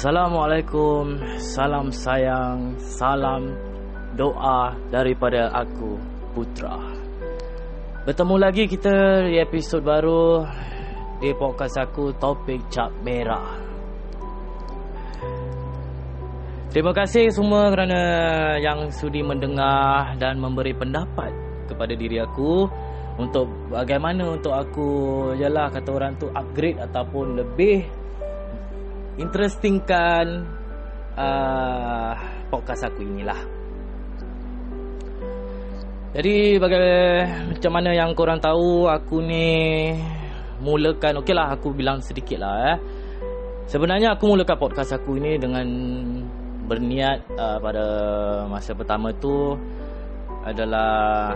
Assalamualaikum, salam sayang, salam doa daripada aku, Putra. Bertemu lagi kita di episod baru di podcast aku Topik Cap Merah. Terima kasih semua kerana yang sudi mendengar dan memberi pendapat kepada diri aku untuk bagaimana untuk aku ialah kata orang tu upgrade ataupun lebih interestingkan uh, podcast aku inilah. Jadi bagai macam mana yang korang tahu aku ni mulakan okeylah aku bilang sedikit lah eh. Sebenarnya aku mulakan podcast aku ini dengan berniat uh, pada masa pertama tu adalah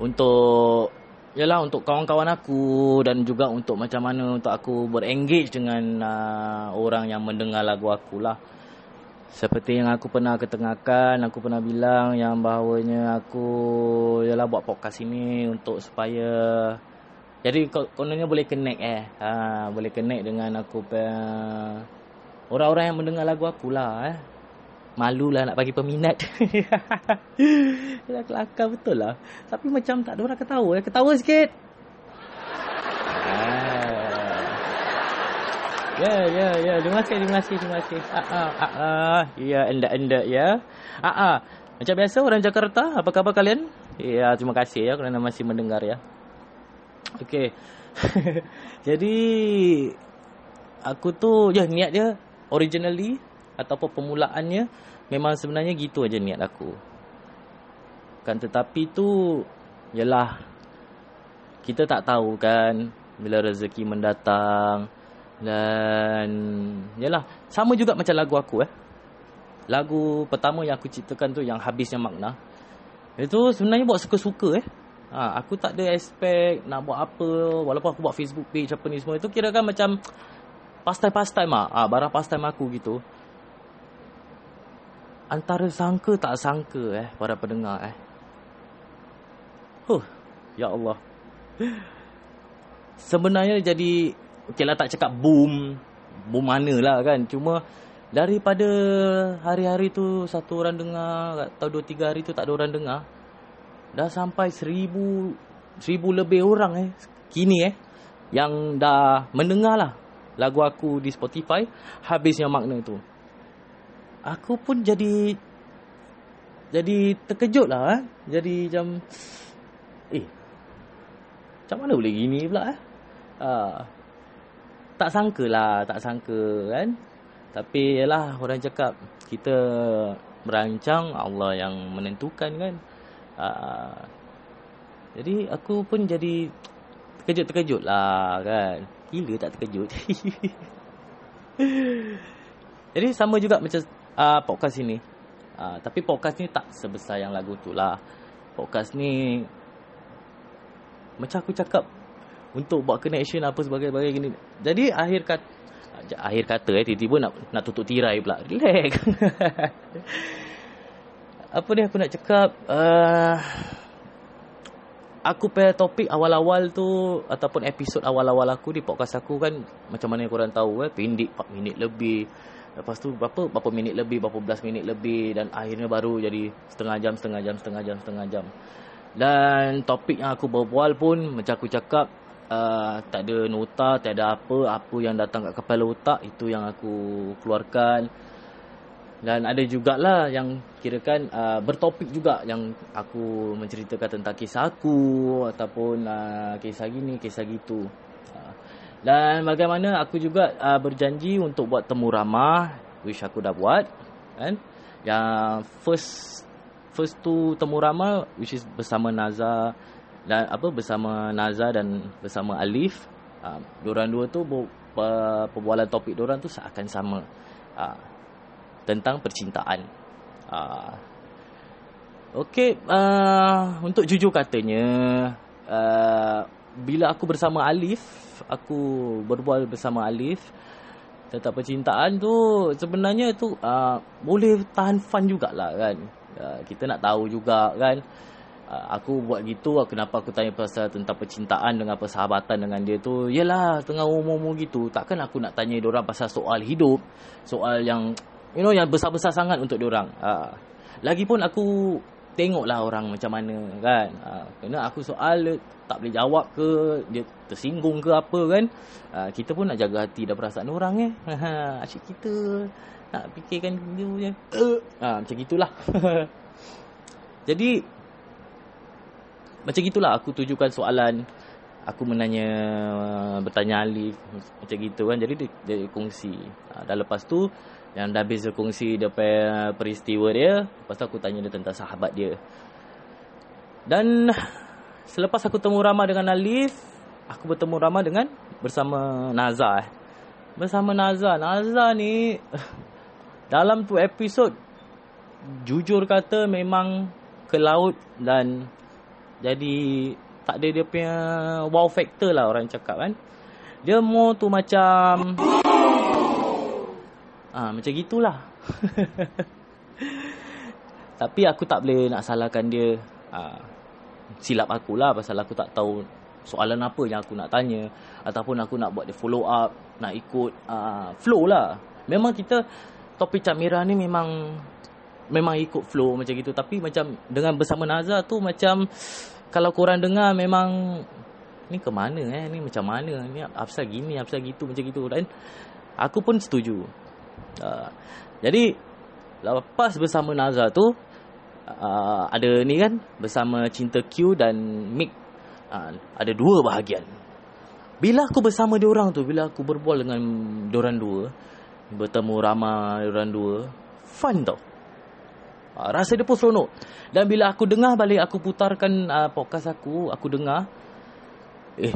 untuk Yalah untuk kawan-kawan aku dan juga untuk macam mana untuk aku berengage dengan uh, orang yang mendengar lagu aku lah. Seperti yang aku pernah ketengahkan, aku pernah bilang yang bahawanya aku yalah buat podcast ini untuk supaya jadi kononnya boleh connect eh. Ha, boleh connect dengan aku orang-orang yang mendengar lagu aku lah eh. Malulah nak bagi peminat. Dah kelakar betul lah. Tapi macam tak ada orang ketawa. Ya. Ketawa sikit. Ah. Ya, ya, ya. Terima kasih, terima kasih, terima kasih. Ah, ah, ah, ah. Ya, endak-endak ya. Ah, ah. Macam biasa orang Jakarta, apa khabar kalian? Ya, terima kasih ya kerana masih mendengar ya. Okey. Jadi aku tu ya niat dia originally ataupun permulaannya memang sebenarnya gitu aja niat aku. Kan tetapi tu yalah kita tak tahu kan bila rezeki mendatang dan yalah sama juga macam lagu aku eh. Lagu pertama yang aku ciptakan tu yang habisnya makna. Itu sebenarnya buat suka-suka eh. Ha, aku tak ada expect nak buat apa walaupun aku buat Facebook page apa ni semua itu kira kan macam pastime-pastime ah ha, barang pastime aku gitu antara sangka tak sangka eh para pendengar eh. Huh, ya Allah. Sebenarnya jadi okeylah tak cakap boom, boom manalah kan. Cuma daripada hari-hari tu satu orang dengar atau dua tiga hari tu tak ada orang dengar. Dah sampai seribu seribu lebih orang eh kini eh yang dah mendengar lah lagu aku di Spotify habisnya makna tu aku pun jadi jadi terkejut lah eh. Jadi macam Eh Macam mana boleh gini pula eh? Uh, Tak sangka lah Tak sangka kan? Tapi yalah orang cakap Kita merancang Allah yang menentukan kan? Uh, Jadi aku pun jadi Terkejut-terkejut lah kan? Gila tak terkejut? Jadi sama juga macam uh, podcast ini. Uh, tapi podcast ni tak sebesar yang lagu tu lah. Podcast ni macam aku cakap untuk buat connection apa sebagai-bagai gini. Jadi akhir kata akhir kata eh tiba-tiba nak nak tutup tirai pula. Relax. apa ni aku nak cakap uh, aku punya topik awal-awal tu ataupun episod awal-awal aku di podcast aku kan macam mana korang tahu eh pendek 4 minit lebih Lepas tu berapa berapa minit lebih, berapa belas minit lebih dan akhirnya baru jadi setengah jam, setengah jam, setengah jam, setengah jam. Dan topik yang aku berbual pun macam aku cakap uh, tak ada nota, tak ada apa, apa yang datang kat kepala otak itu yang aku keluarkan. Dan ada jugalah yang kirakan uh, bertopik juga yang aku menceritakan tentang kisah aku ataupun uh, kisah gini, kisah gitu. Dan bagaimana aku juga uh, berjanji untuk buat temu ramah which aku dah buat kan. Yang first first tu temu ramah which is bersama Naza dan apa bersama Naza dan bersama Alif. Uh, diorang dua tu perbualan topik diorang tu seakan sama. Uh, tentang percintaan. Uh, Okey, uh, untuk jujur katanya, uh, bila aku bersama Alif, aku berbual bersama Alif. Tentang percintaan tu sebenarnya tu uh, boleh tahan fun jugalah kan. Uh, kita nak tahu juga kan. Uh, aku buat gitu kenapa aku tanya pasal tentang percintaan dengan persahabatan dengan dia tu. Yalah tengah umur-umur gitu. Takkan aku nak tanya orang pasal soal hidup. Soal yang you know yang besar-besar sangat untuk orang. Uh, lagipun aku tengoklah orang macam mana kan? Uh, kena aku soal tak boleh jawab ke dia tersinggung ke apa kan? Uh, kita pun nak jaga hati dan perasaan orang eh. Asyik kita nak fikirkan dia punya. Uh, macam gitulah. Jadi macam gitulah aku tujukan soalan. Aku menanya bertanya Alif macam gitu kan? Jadi dia, dia kongsi. Uh, dan lepas tu yang dah habis kongsi dia peristiwa dia lepas tu aku tanya dia tentang sahabat dia dan selepas aku temu ramah dengan Alif aku bertemu ramah dengan bersama Naza eh. bersama Naza Naza ni dalam tu episod jujur kata memang ke laut dan jadi tak ada dia punya wow factor lah orang cakap kan. Dia more tu macam ah macam gitulah. Tapi aku tak boleh nak salahkan dia. Ah, silap aku lah pasal aku tak tahu soalan apa yang aku nak tanya. Ataupun aku nak buat dia follow up, nak ikut. Ah, flow lah. Memang kita topik Camira ni memang memang ikut flow macam gitu. Tapi macam dengan bersama Nazar tu macam kalau korang dengar memang ni ke mana eh? Ni macam mana? Ni apsal gini apsal gitu macam gitu. Dan aku pun setuju uh, jadi lepas bersama Nazar tu uh, ada ni kan bersama Cinta Q dan Mick uh, ada dua bahagian bila aku bersama dia orang tu bila aku berbual dengan dia orang dua bertemu ramai dia orang dua fun tau Uh, rasa dia pun seronok. Dan bila aku dengar balik, aku putarkan uh, podcast aku, aku dengar. Eh,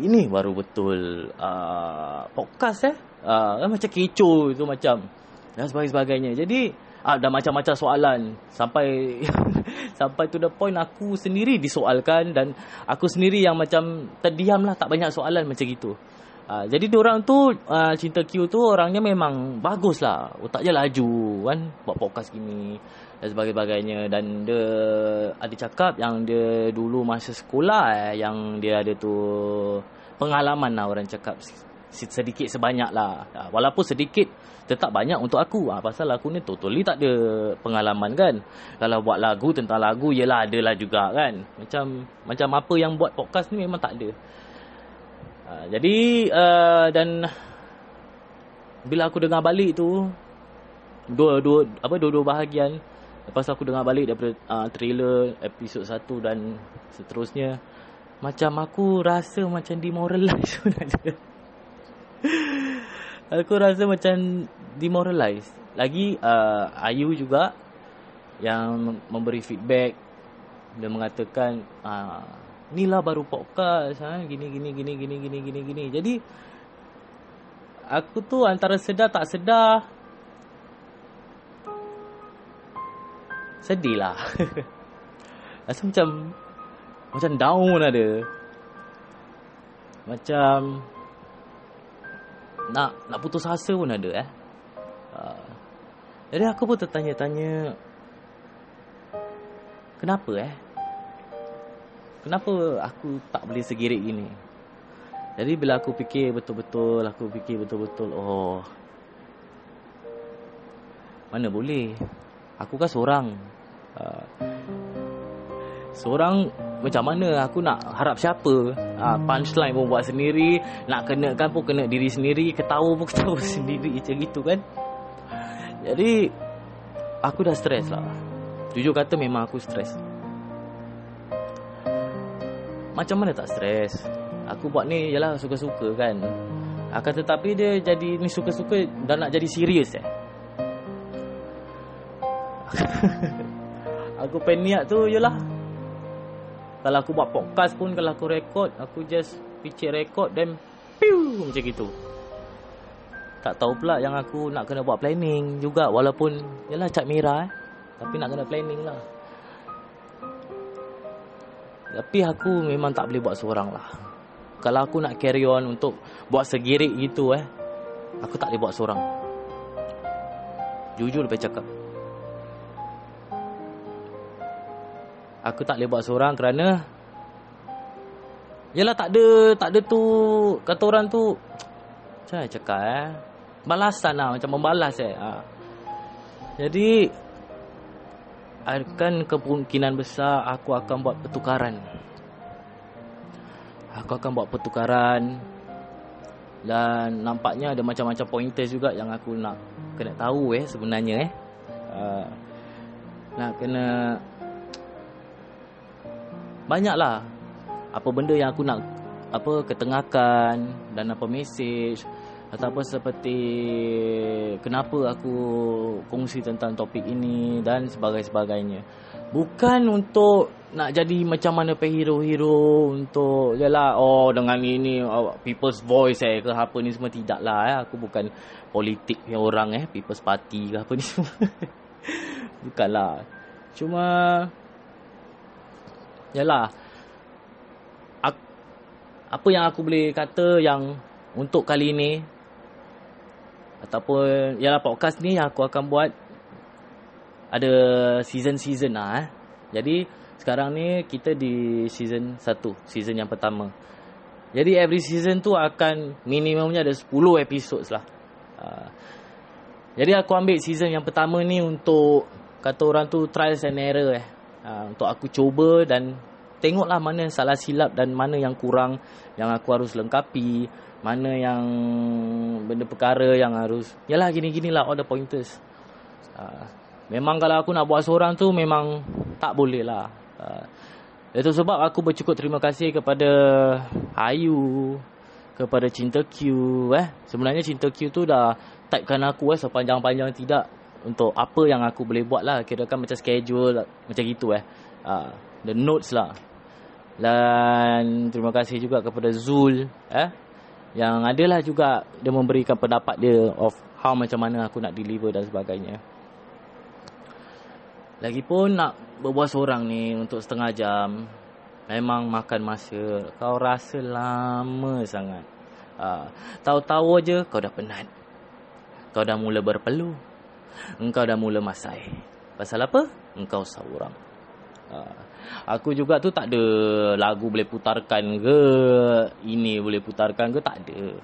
ini baru betul uh, podcast eh. Uh, macam kecoh itu macam. Dan sebagainya. Jadi, ada uh, macam-macam soalan. Sampai sampai to the point aku sendiri disoalkan. Dan aku sendiri yang macam terdiam lah. Tak banyak soalan macam gitu. Uh, jadi orang tu uh, Cinta Q tu orangnya memang bagus lah Otaknya laju kan Buat podcast gini Dan sebagainya Dan dia ada cakap yang dia dulu masa sekolah eh, Yang dia ada tu Pengalaman lah orang cakap Sedikit sebanyak lah. Uh, Walaupun sedikit Tetap banyak untuk aku. Uh, Pasal aku ni totally tak ada pengalaman kan? Kalau buat lagu tentang lagu Yelah adalah juga kan? Macam Macam apa yang buat podcast ni memang tak ada. Uh, jadi uh, dan bila aku dengar balik tu dua dua apa dua-dua bahagian lepas aku dengar balik daripada uh, trailer episod 1 dan seterusnya macam aku rasa macam demoralize sebenarnya. Aku rasa macam demoralize. Lagi uh, Ayu juga yang memberi feedback dia mengatakan uh, ni lah baru podcast ha? gini gini gini gini gini gini gini jadi aku tu antara sedar tak sedar sedih lah rasa macam macam down ada macam nak nak putus asa pun ada eh. Uh, jadi aku pun tertanya-tanya kenapa eh? Kenapa aku tak boleh segirik gini? Jadi bila aku fikir betul-betul aku fikir betul-betul oh mana boleh? Aku kan seorang. Uh, seorang macam mana aku nak harap siapa? Uh, punchline pun buat sendiri nak kenakan pun kena diri sendiri ketawa pun ketawa sendiri macam gitu kan? Jadi aku dah stres lah. Jujur kata memang aku stres macam mana tak stres Aku buat ni ialah suka-suka kan? Akan tetapi dia jadi ni suka-suka Dan nak jadi serius eh? Aku pengen tu ialah Kalau aku buat podcast pun Kalau aku record Aku just picit record Dan piu Macam gitu Tak tahu pula yang aku nak kena buat planning juga Walaupun Ialah cat merah eh Tapi nak kena planning lah tapi aku memang tak boleh buat seorang lah. Kalau aku nak carry on untuk buat segirik gitu eh. Aku tak boleh buat seorang. Jujur lebih cakap. Aku tak boleh buat seorang kerana Yalah tak ada tak ada tu. Kata orang tu macam mana cakap eh. Balasan lah macam membalas eh. Ha. jadi akan kemungkinan besar aku akan buat pertukaran. Aku akan buat pertukaran. Dan nampaknya ada macam-macam pointers juga yang aku nak kena tahu eh sebenarnya eh. Uh, nak kena banyaklah. Apa benda yang aku nak apa ketengahkan dan apa message ataupun seperti kenapa aku kongsi tentang topik ini dan sebagainya bukan untuk nak jadi macam mana pe hero-hero untuk yalah oh dengan ini oh, people's voice eh ke apa ni semua. Tidaklah eh. Aku bukan politik yang orang eh. People's party ke apa ni semua. Bukanlah. Cuma yalah apa yang aku boleh kata yang untuk kali ini ataupun ialah podcast ni aku akan buat ada season-season lah eh. Jadi sekarang ni kita di season 1, season yang pertama. Jadi every season tu akan minimumnya ada 10 episodes lah. Uh, jadi aku ambil season yang pertama ni untuk kata orang tu trials and error eh. Uh, untuk aku cuba dan tengoklah mana salah silap dan mana yang kurang yang aku harus lengkapi mana yang benda perkara yang harus yalah gini-ginilah all the pointers. Uh, memang kalau aku nak buat seorang tu memang tak boleh lah uh, itu sebab aku bercukup terima kasih kepada Ayu kepada Cinta Q eh. Sebenarnya Cinta Q tu dah typekan aku eh sepanjang-panjang tidak untuk apa yang aku boleh buat lah kira kan macam schedule macam gitu eh uh, the notes lah dan terima kasih juga kepada Zul eh yang adalah juga dia memberikan pendapat dia of how macam mana aku nak deliver dan sebagainya. Lagipun nak berbual seorang ni untuk setengah jam memang makan masa. Kau rasa lama sangat. Ha, tahu-tahu aja kau dah penat. Kau dah mula berpeluh. Engkau dah mula masai. Pasal apa? Engkau seorang. Ha, Aku juga tu tak ada lagu boleh putarkan ke ini boleh putarkan ke tak ada.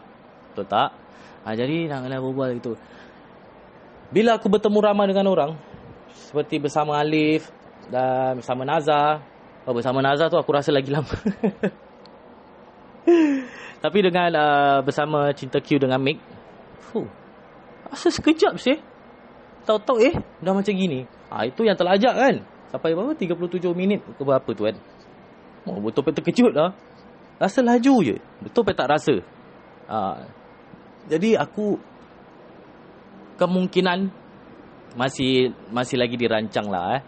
Betul tak? Ha, jadi nak kena berbual itu. Bila aku bertemu ramai dengan orang seperti bersama Alif dan bersama Naza, oh, bersama Naza tu aku rasa lagi lama. Tapi dengan uh, bersama Cinta Q dengan Mick, fuh, rasa sekejap sih. Tahu-tahu eh, dah macam gini. Ah ha, itu yang terlajak kan? Sampai berapa? 37 minit ke berapa tu kan? Oh, betul betul terkejut lah. Rasa laju je. Betul betul tak rasa. Ha. Jadi aku kemungkinan masih masih lagi dirancang lah eh.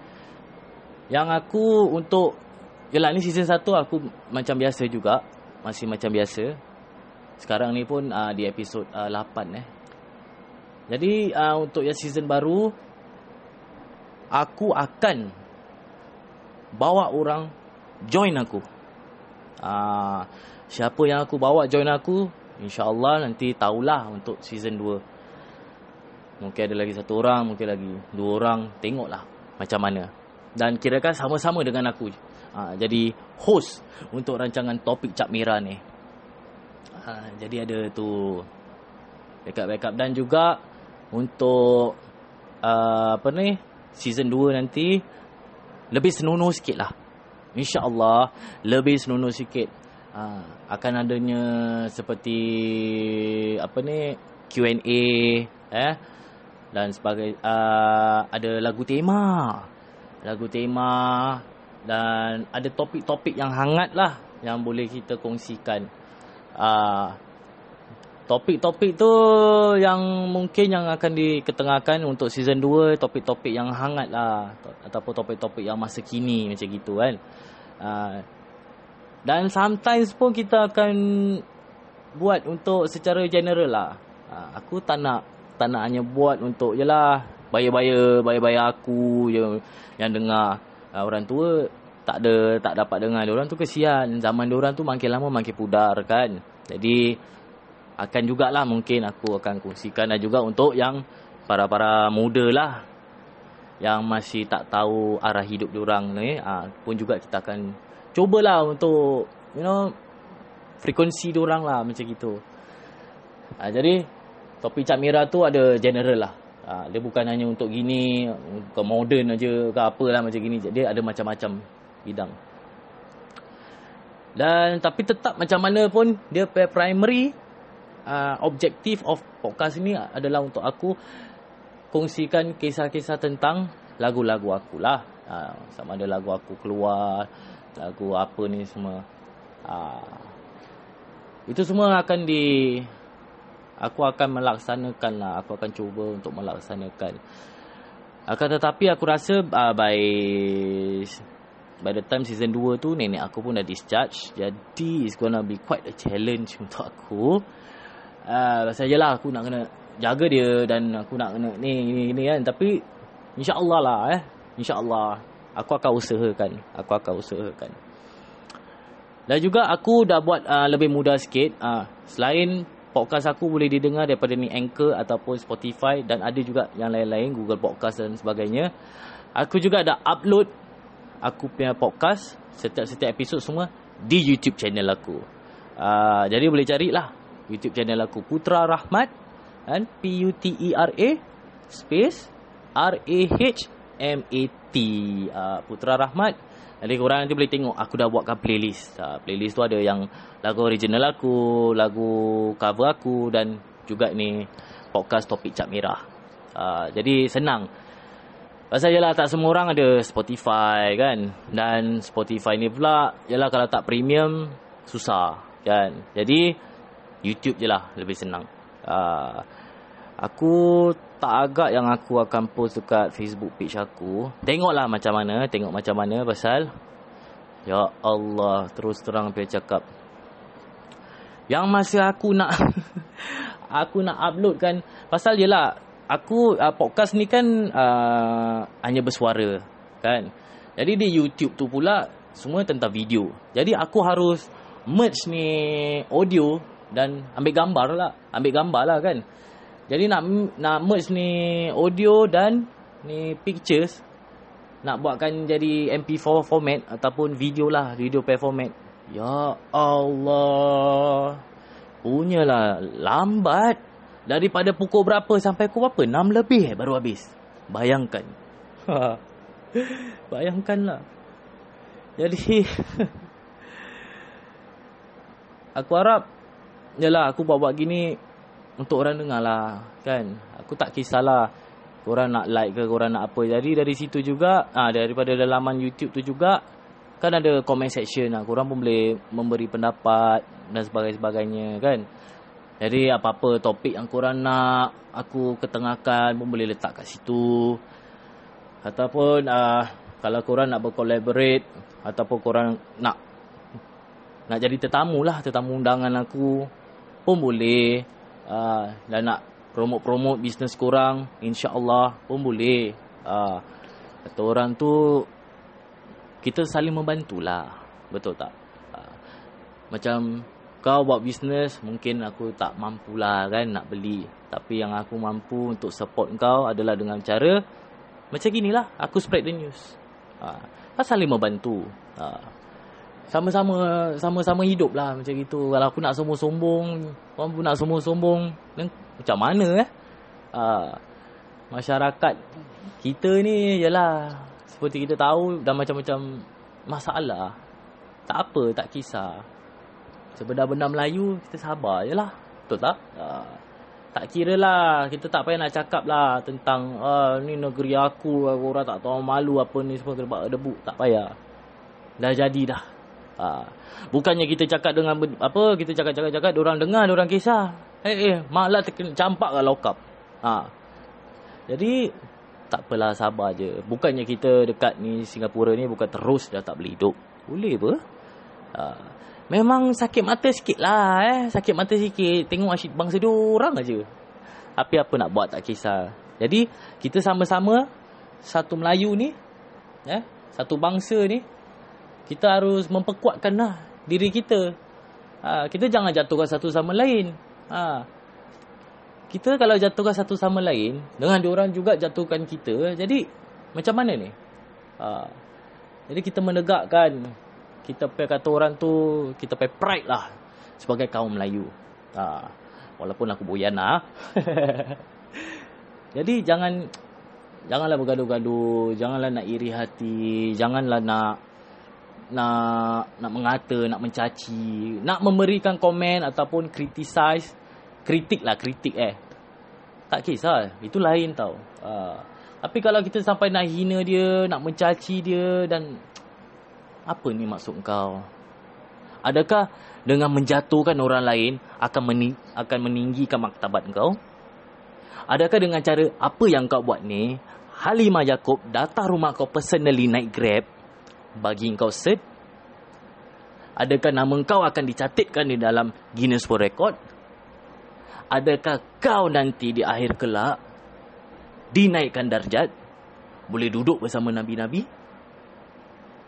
Yang aku untuk Yalah ni season 1 aku macam biasa juga Masih macam biasa Sekarang ni pun uh, di episod uh, 8 eh Jadi uh, untuk yang season baru Aku akan bawa orang join aku. Uh, siapa yang aku bawa join aku, insyaAllah nanti tahulah untuk season 2. Mungkin ada lagi satu orang, mungkin lagi dua orang. Tengoklah macam mana. Dan kirakan sama-sama dengan aku. Uh, jadi host untuk rancangan topik Cap Merah ni. Uh, jadi ada tu backup-backup. Dan juga untuk uh, apa ni season 2 nanti lebih senonoh sikit lah. InsyaAllah lebih senonoh sikit. Ha, akan adanya seperti apa ni Q&A eh dan sebagai uh, ada lagu tema lagu tema dan ada topik-topik yang hangat lah yang boleh kita kongsikan uh, Topik-topik tu yang mungkin yang akan diketengahkan untuk season 2 topik-topik yang hangat lah ataupun topik-topik yang masa kini macam gitu kan. Uh, dan sometimes pun kita akan buat untuk secara general lah. Uh, aku tak nak tak nak hanya buat untuk yalah bayar-bayar bayar-bayar aku je yang dengar uh, orang tua tak ada tak dapat dengar orang tu kesian zaman orang tu makin lama makin pudar kan. Jadi akan jugalah mungkin aku akan kongsikan dan juga untuk yang para-para muda lah. yang masih tak tahu arah hidup diorang ni uh, pun juga kita akan cubalah untuk you know frekuensi diorang lah macam gitu. Uh, jadi topi cap merah tu ada general lah. Uh, dia bukan hanya untuk gini, ke moden aja ke apa lah macam gini. Dia ada macam-macam bidang. Dan tapi tetap macam mana pun dia primary uh, objektif of podcast ini adalah untuk aku kongsikan kisah-kisah tentang lagu-lagu aku lah. Uh, sama ada lagu aku keluar, lagu apa ni semua. Uh, itu semua akan di aku akan melaksanakan lah. Aku akan cuba untuk melaksanakan. Akan tetapi aku rasa uh, by by the time season 2 tu nenek aku pun dah discharge jadi it's gonna be quite a challenge untuk aku uh, je lah aku nak kena jaga dia dan aku nak kena ni ni ni kan. Tapi insyaallah lah eh. Insyaallah. Aku akan usahakan. Aku akan usahakan. Dan juga aku dah buat uh, lebih mudah sikit. Uh, selain podcast aku boleh didengar daripada ni Anchor ataupun Spotify dan ada juga yang lain-lain Google Podcast dan sebagainya. Aku juga dah upload aku punya podcast setiap-setiap episod semua di YouTube channel aku. Uh, jadi boleh carilah YouTube channel aku Putra Rahmat kan P U T E R A space R A H M A T uh, Putra Rahmat. Jadi korang nanti boleh tengok aku dah buatkan playlist. Uh, playlist tu ada yang lagu original aku, lagu cover aku dan juga ni podcast topik cap merah. Uh, jadi senang. Pasal jelah tak semua orang ada Spotify kan. Dan Spotify ni pula jelah kalau tak premium susah kan. Jadi YouTube je lah lebih senang. Uh, aku tak agak yang aku akan post dekat Facebook page aku. Tengoklah macam mana, tengok macam mana pasal ya Allah terus terang dia cakap. Yang masa aku nak aku nak upload kan pasal jelah aku uh, podcast ni kan uh, hanya bersuara kan. Jadi di YouTube tu pula semua tentang video. Jadi aku harus merge ni audio dan ambil gambar lah, ambil gambar lah kan. Jadi nak nak merge ni audio dan ni pictures nak buatkan jadi MP4 format ataupun video lah, video format. Ya Allah. Punyalah lambat. Daripada pukul berapa sampai pukul berapa? 6 lebih eh baru habis. Bayangkan. Bayangkanlah. Jadi aku harap yalah aku buat-buat gini untuk orang dengar lah kan. Aku tak kisahlah korang nak like ke korang nak apa. Jadi dari situ juga ah daripada laman YouTube tu juga kan ada comment section lah. Korang pun boleh memberi pendapat dan sebagainya kan. Jadi apa-apa topik yang korang nak aku ketengahkan pun boleh letak kat situ. Ataupun uh, kalau korang nak bercollaborate ataupun korang nak nak jadi tetamu lah, tetamu undangan aku pun boleh. Uh, nak promote-promote bisnes korang, insya-Allah pun boleh. Uh, orang tu kita saling membantulah. Betul tak? Uh, macam kau buat bisnes mungkin aku tak mampu lah kan nak beli tapi yang aku mampu untuk support kau adalah dengan cara macam ginilah aku spread the news ha saling membantu ha sama-sama sama-sama hidup lah macam gitu. Kalau aku nak sombong-sombong orang pun nak sombong-sombong macam mana eh? Ha masyarakat kita ni ialah seperti kita tahu dah macam-macam masalah. Tak apa tak kisah. Sebenar-benar Melayu Kita sabar je lah Betul tak? Uh, tak kira lah Kita tak payah nak cakap lah Tentang uh, Ni negeri aku Orang tak tahu malu Apa ni semua debu Tak payah. Dah jadi dah uh, Bukannya kita cakap dengan Apa Kita cakap-cakap-cakap Diorang dengar Diorang kisah Eh eh Malah terkena campak lah lokap uh. Jadi Tak apalah sabar je Bukannya kita dekat ni Singapura ni Bukan terus dah tak boleh hidup Boleh apa uh, Memang sakit mata sikit lah eh. Sakit mata sikit. Tengok asyik bangsa dia orang aja. Tapi apa nak buat tak kisah. Jadi kita sama-sama satu Melayu ni. Eh, satu bangsa ni. Kita harus memperkuatkan lah diri kita. Ha, kita jangan jatuhkan satu sama lain. Ha. Kita kalau jatuhkan satu sama lain. Dengan diorang juga jatuhkan kita. Jadi Macam mana ni? Ha. Jadi kita menegakkan kita pay kata orang tu kita pay pride lah sebagai kaum Melayu. Ha. Walaupun aku boyan lah. Jadi jangan janganlah bergaduh-gaduh, janganlah nak iri hati, janganlah nak nak nak mengata, nak mencaci, nak memberikan komen ataupun criticize, kritik lah, kritik eh. Tak kisah, itu lain tau. Uh, tapi kalau kita sampai nak hina dia, nak mencaci dia dan apa ni maksud kau? Adakah dengan menjatuhkan orang lain akan mening akan meninggikan maktabat kau? Adakah dengan cara apa yang kau buat ni, Halimah Yaakob datang rumah kau personally naik Grab bagi kau set? Adakah nama kau akan dicatatkan di dalam Guinness World Record? Adakah kau nanti di akhir kelak dinaikkan darjat? Boleh duduk bersama Nabi-Nabi?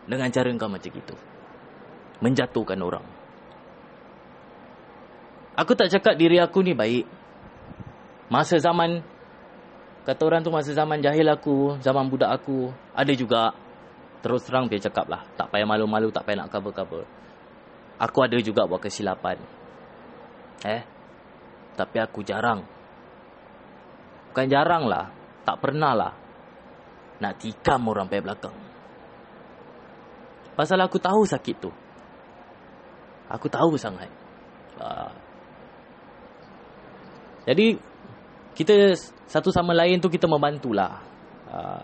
Dengan cara kau macam itu. Menjatuhkan orang. Aku tak cakap diri aku ni baik. Masa zaman Kata orang tu masa zaman jahil aku Zaman budak aku Ada juga Terus terang dia cakap lah Tak payah malu-malu Tak payah nak cover-cover. Aku ada juga buat kesilapan. Eh? Tapi aku jarang. Bukan jarang lah Tak pernah lah Nak tikam orang payah belakang. Pasal aku tahu sakit tu. Aku tahu sangat. Uh. Jadi kita satu sama lain tu kita membantulah. Uh,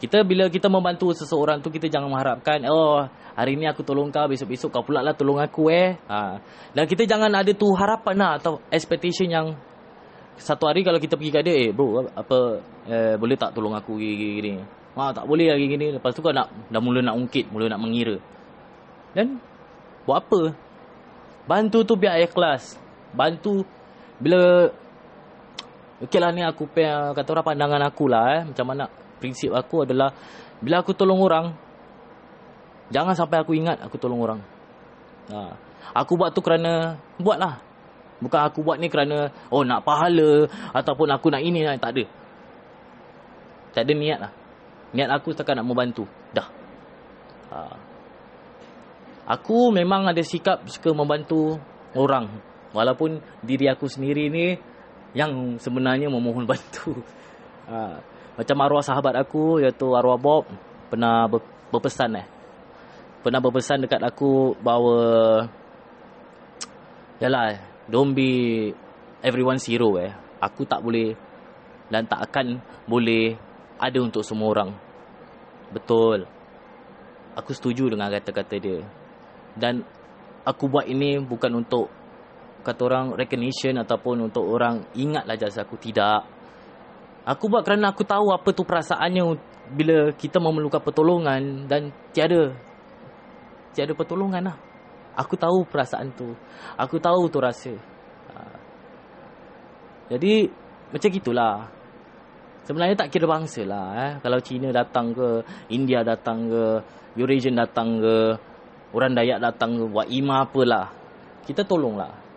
kita bila kita membantu seseorang tu kita jangan mengharapkan oh hari ni aku tolong kau besok-besok kau pula lah tolong aku eh. Uh, dan kita jangan ada tu harapan lah atau expectation yang satu hari kalau kita pergi kat dia eh bro apa eh, boleh tak tolong aku gini-gini. Ha, tak boleh lagi gini. Lepas tu kau nak dah mula nak ungkit, mula nak mengira. Dan buat apa? Bantu tu biar ikhlas. Bantu bila Okey lah ni aku punya kata orang pandangan aku lah eh. Macam mana prinsip aku adalah bila aku tolong orang jangan sampai aku ingat aku tolong orang. Ha. Aku buat tu kerana buatlah. Bukan aku buat ni kerana oh nak pahala ataupun aku nak ini tak ada. Tak ada niat lah. Niat aku setakat nak membantu. Dah. Ha. Aku memang ada sikap suka membantu orang. Walaupun diri aku sendiri ni yang sebenarnya memohon bantu. Ha, macam arwah sahabat aku iaitu arwah Bob pernah ber, berpesan eh. Pernah berpesan dekat aku bahawa yalah don't be everyone's hero eh. Aku tak boleh dan tak akan boleh ada untuk semua orang. Betul. Aku setuju dengan kata-kata dia. Dan aku buat ini bukan untuk kata orang recognition ataupun untuk orang ingatlah jasa aku tidak aku buat kerana aku tahu apa tu perasaannya bila kita memerlukan pertolongan dan tiada tiada pertolongan lah. Aku tahu perasaan tu. Aku tahu tu rasa. Ha. jadi macam gitulah. Sebenarnya tak kira bangsa lah eh. kalau Cina datang ke India datang ke Eurasian datang ke orang Dayak datang ke buat ima apalah. Kita tolonglah.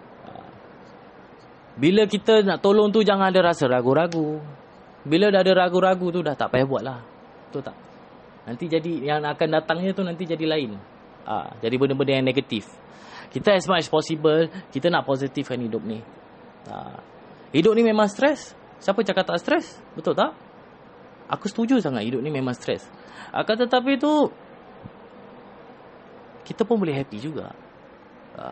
Bila kita nak tolong tu jangan ada rasa ragu-ragu. Bila dah ada ragu-ragu tu dah tak payah buat lah. Betul tak? Nanti jadi yang akan datangnya tu nanti jadi lain. Ha, jadi benda-benda yang negatif. Kita as much as possible, kita nak positifkan hidup ni. Ha, hidup ni memang stres. Siapa cakap tak stres? Betul tak? Aku setuju sangat hidup ni memang stres. Akan tetapi tu, kita pun boleh happy juga. Ha,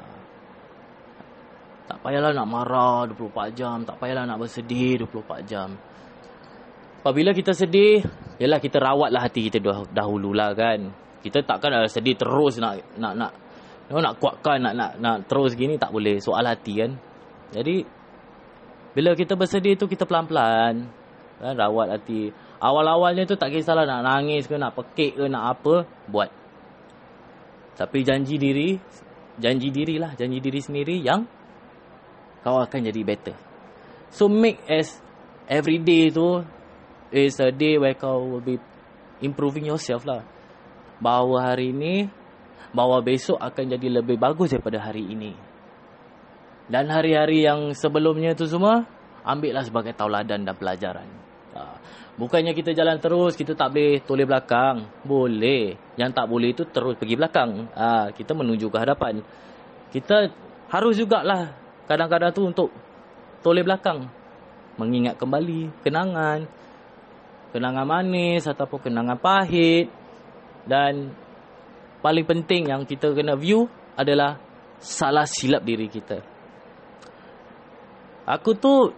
tak payahlah nak marah 24 jam. Tak payahlah nak bersedih 24 jam. Apabila kita sedih, yalah kita rawatlah hati kita dahululah kan. Kita takkan ada sedih terus nak nak nak nak kuatkan nak nak nak terus gini tak boleh soal hati kan. Jadi bila kita bersedih tu kita pelan-pelan kan rawat hati. Awal-awalnya tu tak kisahlah nak nangis ke nak pekik ke nak apa buat. Tapi janji diri janji dirilah janji diri sendiri yang kau akan jadi better. So make as every day tu is a day where kau will be improving yourself lah. Bahawa hari ini, bahawa besok akan jadi lebih bagus daripada hari ini. Dan hari-hari yang sebelumnya tu semua, ambillah sebagai tauladan dan pelajaran. Ha. Bukannya kita jalan terus, kita tak boleh toleh belakang. Boleh. Yang tak boleh itu terus pergi belakang. Ha, kita menuju ke hadapan. Kita harus jugalah kadang-kadang tu untuk toleh belakang. Mengingat kembali kenangan. Kenangan manis ataupun kenangan pahit. Dan paling penting yang kita kena view adalah salah silap diri kita. Aku tu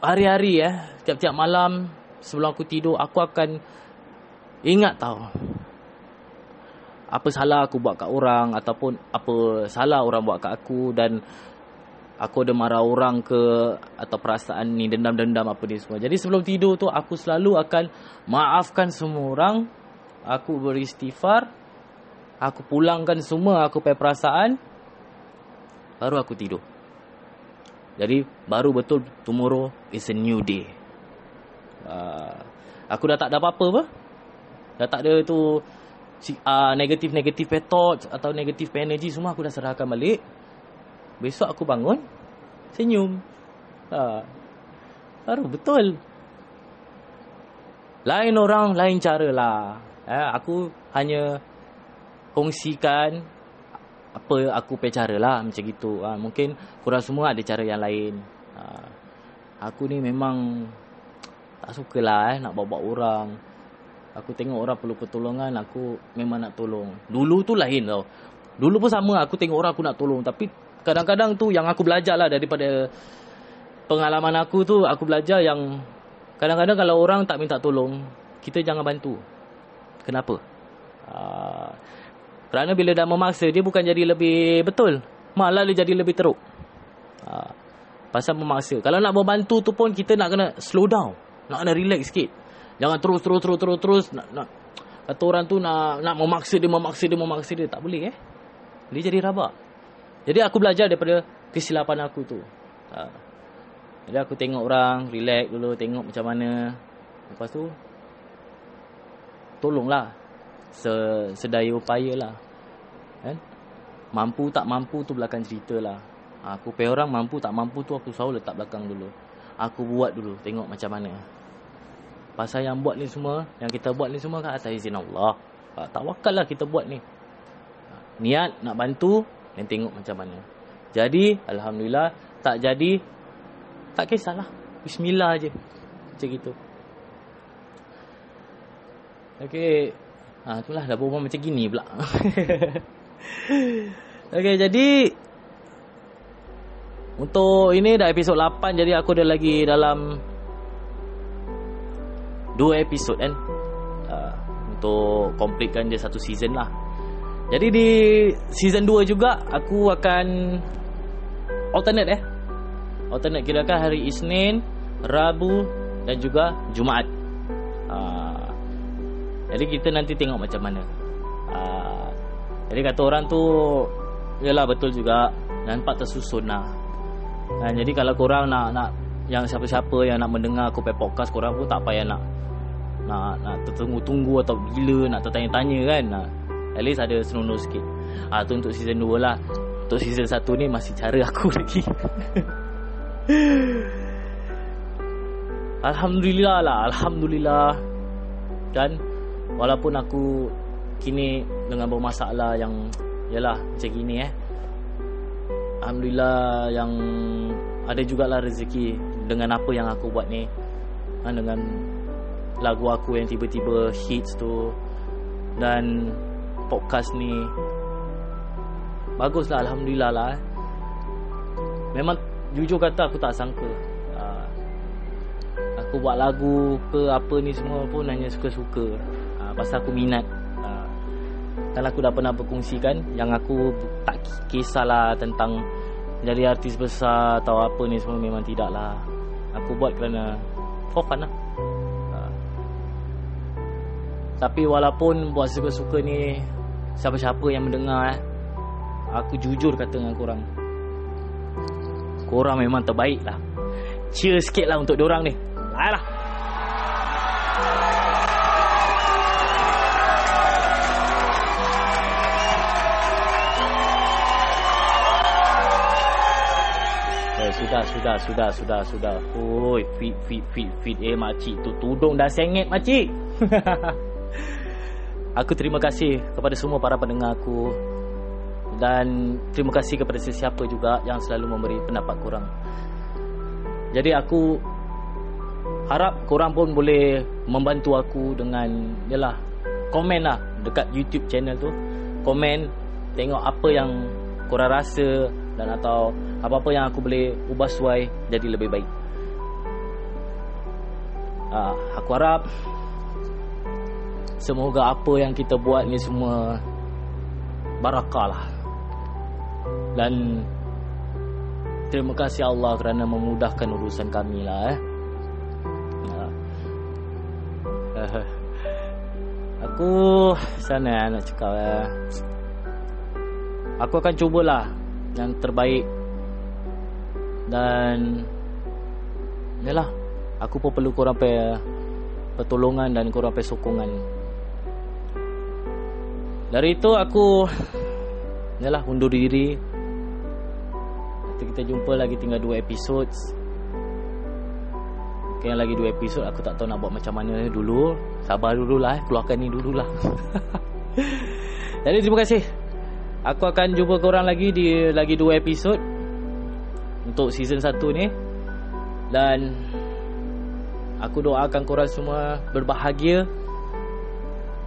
hari-hari eh, tiap-tiap malam sebelum aku tidur aku akan ingat tahu apa salah aku buat kat orang ataupun apa salah orang buat kat aku dan aku ada marah orang ke atau perasaan ni dendam-dendam apa ni semua. Jadi sebelum tidur tu aku selalu akan maafkan semua orang. Aku beristighfar. Aku pulangkan semua aku punya perasaan. Baru aku tidur. Jadi baru betul tomorrow is a new day. Uh, aku dah tak ada apa-apa apa. Dah tak ada tu uh, negatif-negatif thoughts atau negatif energy semua aku dah serahkan balik. Besok aku bangun senyum. Ha. Baru betul. Lain orang, lain cara lah. Eh, aku hanya kongsikan apa aku punya cara lah macam gitu. Ha, mungkin kurang semua ada cara yang lain. Ha. Aku ni memang tak suka lah eh, nak bawa-bawa orang. Aku tengok orang perlu pertolongan, aku memang nak tolong. Dulu tu lain tau. Dulu pun sama, aku tengok orang aku nak tolong. Tapi kadang-kadang tu yang aku belajar lah daripada pengalaman aku tu, aku belajar yang kadang-kadang kalau orang tak minta tolong, kita jangan bantu. Kenapa? Uh, kerana bila dah memaksa, dia bukan jadi lebih betul. Malah dia jadi lebih teruk. Uh, pasal memaksa. Kalau nak membantu tu pun, kita nak kena slow down. Nak kena relax sikit. Jangan terus terus terus terus terus nak nak kata orang tu nak nak memaksa dia memaksa dia memaksa dia tak boleh eh. Dia jadi rabak. Jadi aku belajar daripada kesilapan aku tu. Ha. Jadi aku tengok orang, relax dulu, tengok macam mana. Lepas tu tolonglah sedaya upaya lah. Kan? Mampu tak mampu tu belakang cerita lah. Ha, aku pay orang mampu tak mampu tu aku selalu letak belakang dulu. Aku buat dulu, tengok macam mana. Pasal yang buat ni semua, yang kita buat ni semua kan atas izin Allah. Ha, tawakal lah kita buat ni. Ha, niat nak bantu, dan tengok macam mana. Jadi, Alhamdulillah, tak jadi, tak kisahlah. Bismillah je. Macam gitu. Okey. Ha, itulah dah berubah macam gini pula. Okey, jadi untuk ini dah episod 8 jadi aku dah lagi dalam dua episod kan uh, untuk completekan dia satu season lah jadi di season 2 juga aku akan alternate eh. Alternate kira kan hari Isnin Rabu dan juga Jumaat. Uh, jadi kita nanti tengok macam mana. Uh, jadi kata orang tu Yalah betul juga Nampak tersusun lah. Uh, Jadi kalau korang nak nak Yang siapa-siapa yang nak mendengar aku podcast Korang pun tak payah nak nak nak tertunggu-tunggu atau bila nak tertanya-tanya kan. Nak at least ada senonoh sikit. Ah tu untuk season 2 lah. Untuk season 1 ni masih cara aku lagi. Alhamdulillah lah Alhamdulillah. Kan walaupun aku kini dengan bermasalah yang yalah macam gini eh. Alhamdulillah yang ada jugalah rezeki dengan apa yang aku buat ni. Ha, dengan lagu aku yang tiba-tiba hits tu. Dan podcast ni. Baguslah alhamdulillah lah eh. memang jujur kata aku tak sangka. Uh, aku buat lagu ke apa ni semua pun hanya suka-suka. Uh, pasal aku minat. Uh, kan aku dah pernah berkongsikan yang aku tak kisahlah tentang jadi artis besar atau apa ni semua memang tidak lah aku buat kerana for fun lah. Tapi walaupun buat suka-suka ni Siapa-siapa yang mendengar eh, Aku jujur kata dengan korang Korang memang terbaik lah Cheer sikit lah untuk diorang ni Ayolah Yes sudah, sudah, sudah, sudah, sudah. Oi, fit, fit, fit, fit. Eh, makcik tu tudung dah sengit, makcik. aku terima kasih kepada semua para pendengar aku. Dan terima kasih kepada sesiapa juga yang selalu memberi pendapat kurang. Jadi aku harap korang pun boleh membantu aku dengan yalah komen lah dekat YouTube channel tu. Komen tengok apa yang korang rasa dan atau apa-apa yang aku boleh ubah suai jadi lebih baik. Uh, aku harap semoga apa yang kita buat ni semua barakah lah. Dan terima kasih Allah kerana memudahkan urusan kami lah eh. Uh, aku sana nak cakap eh. Aku akan cubalah yang terbaik dan yalah aku pun perlu korang pe pertolongan dan korang pe sokongan dari itu aku yalah undur diri. Nanti kita jumpa lagi tinggal dua episod Okay, lagi dua episod aku tak tahu nak buat macam mana dulu. Sabar dululah eh keluarkan ni dululah. Jadi terima kasih. Aku akan jumpa korang lagi di lagi dua episod untuk season 1 ni. Dan aku doakan korang semua berbahagia.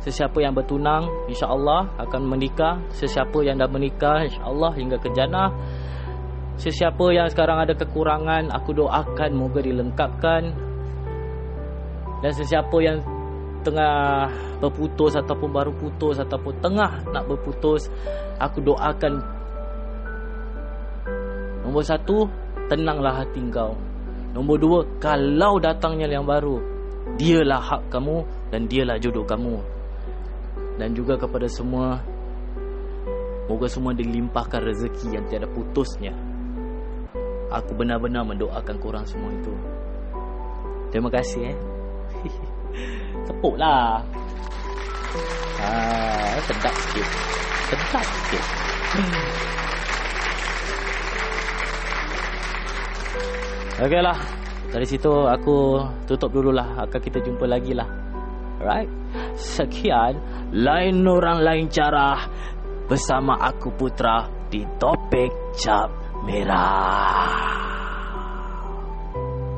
Sesiapa yang bertunang insya-Allah akan menikah, sesiapa yang dah menikah insya-Allah hingga ke jannah. Sesiapa yang sekarang ada kekurangan, aku doakan moga dilengkapkan. Dan sesiapa yang tengah berputus ataupun baru putus ataupun tengah nak berputus aku doakan nombor satu tenanglah hati kau nombor dua kalau datangnya yang baru dialah hak kamu dan dialah jodoh kamu dan juga kepada semua moga semua dilimpahkan rezeki yang tiada putusnya. Aku benar-benar mendoakan korang semua itu. Terima kasih eh. Tepuk lah ah, Sedap sikit. Sedap sikit. Okey lah Dari situ aku tutup dululah. Akan kita jumpa lagi lah. Alright Sekian Lain orang lain cara Bersama aku Putra Di Topik Cap Merah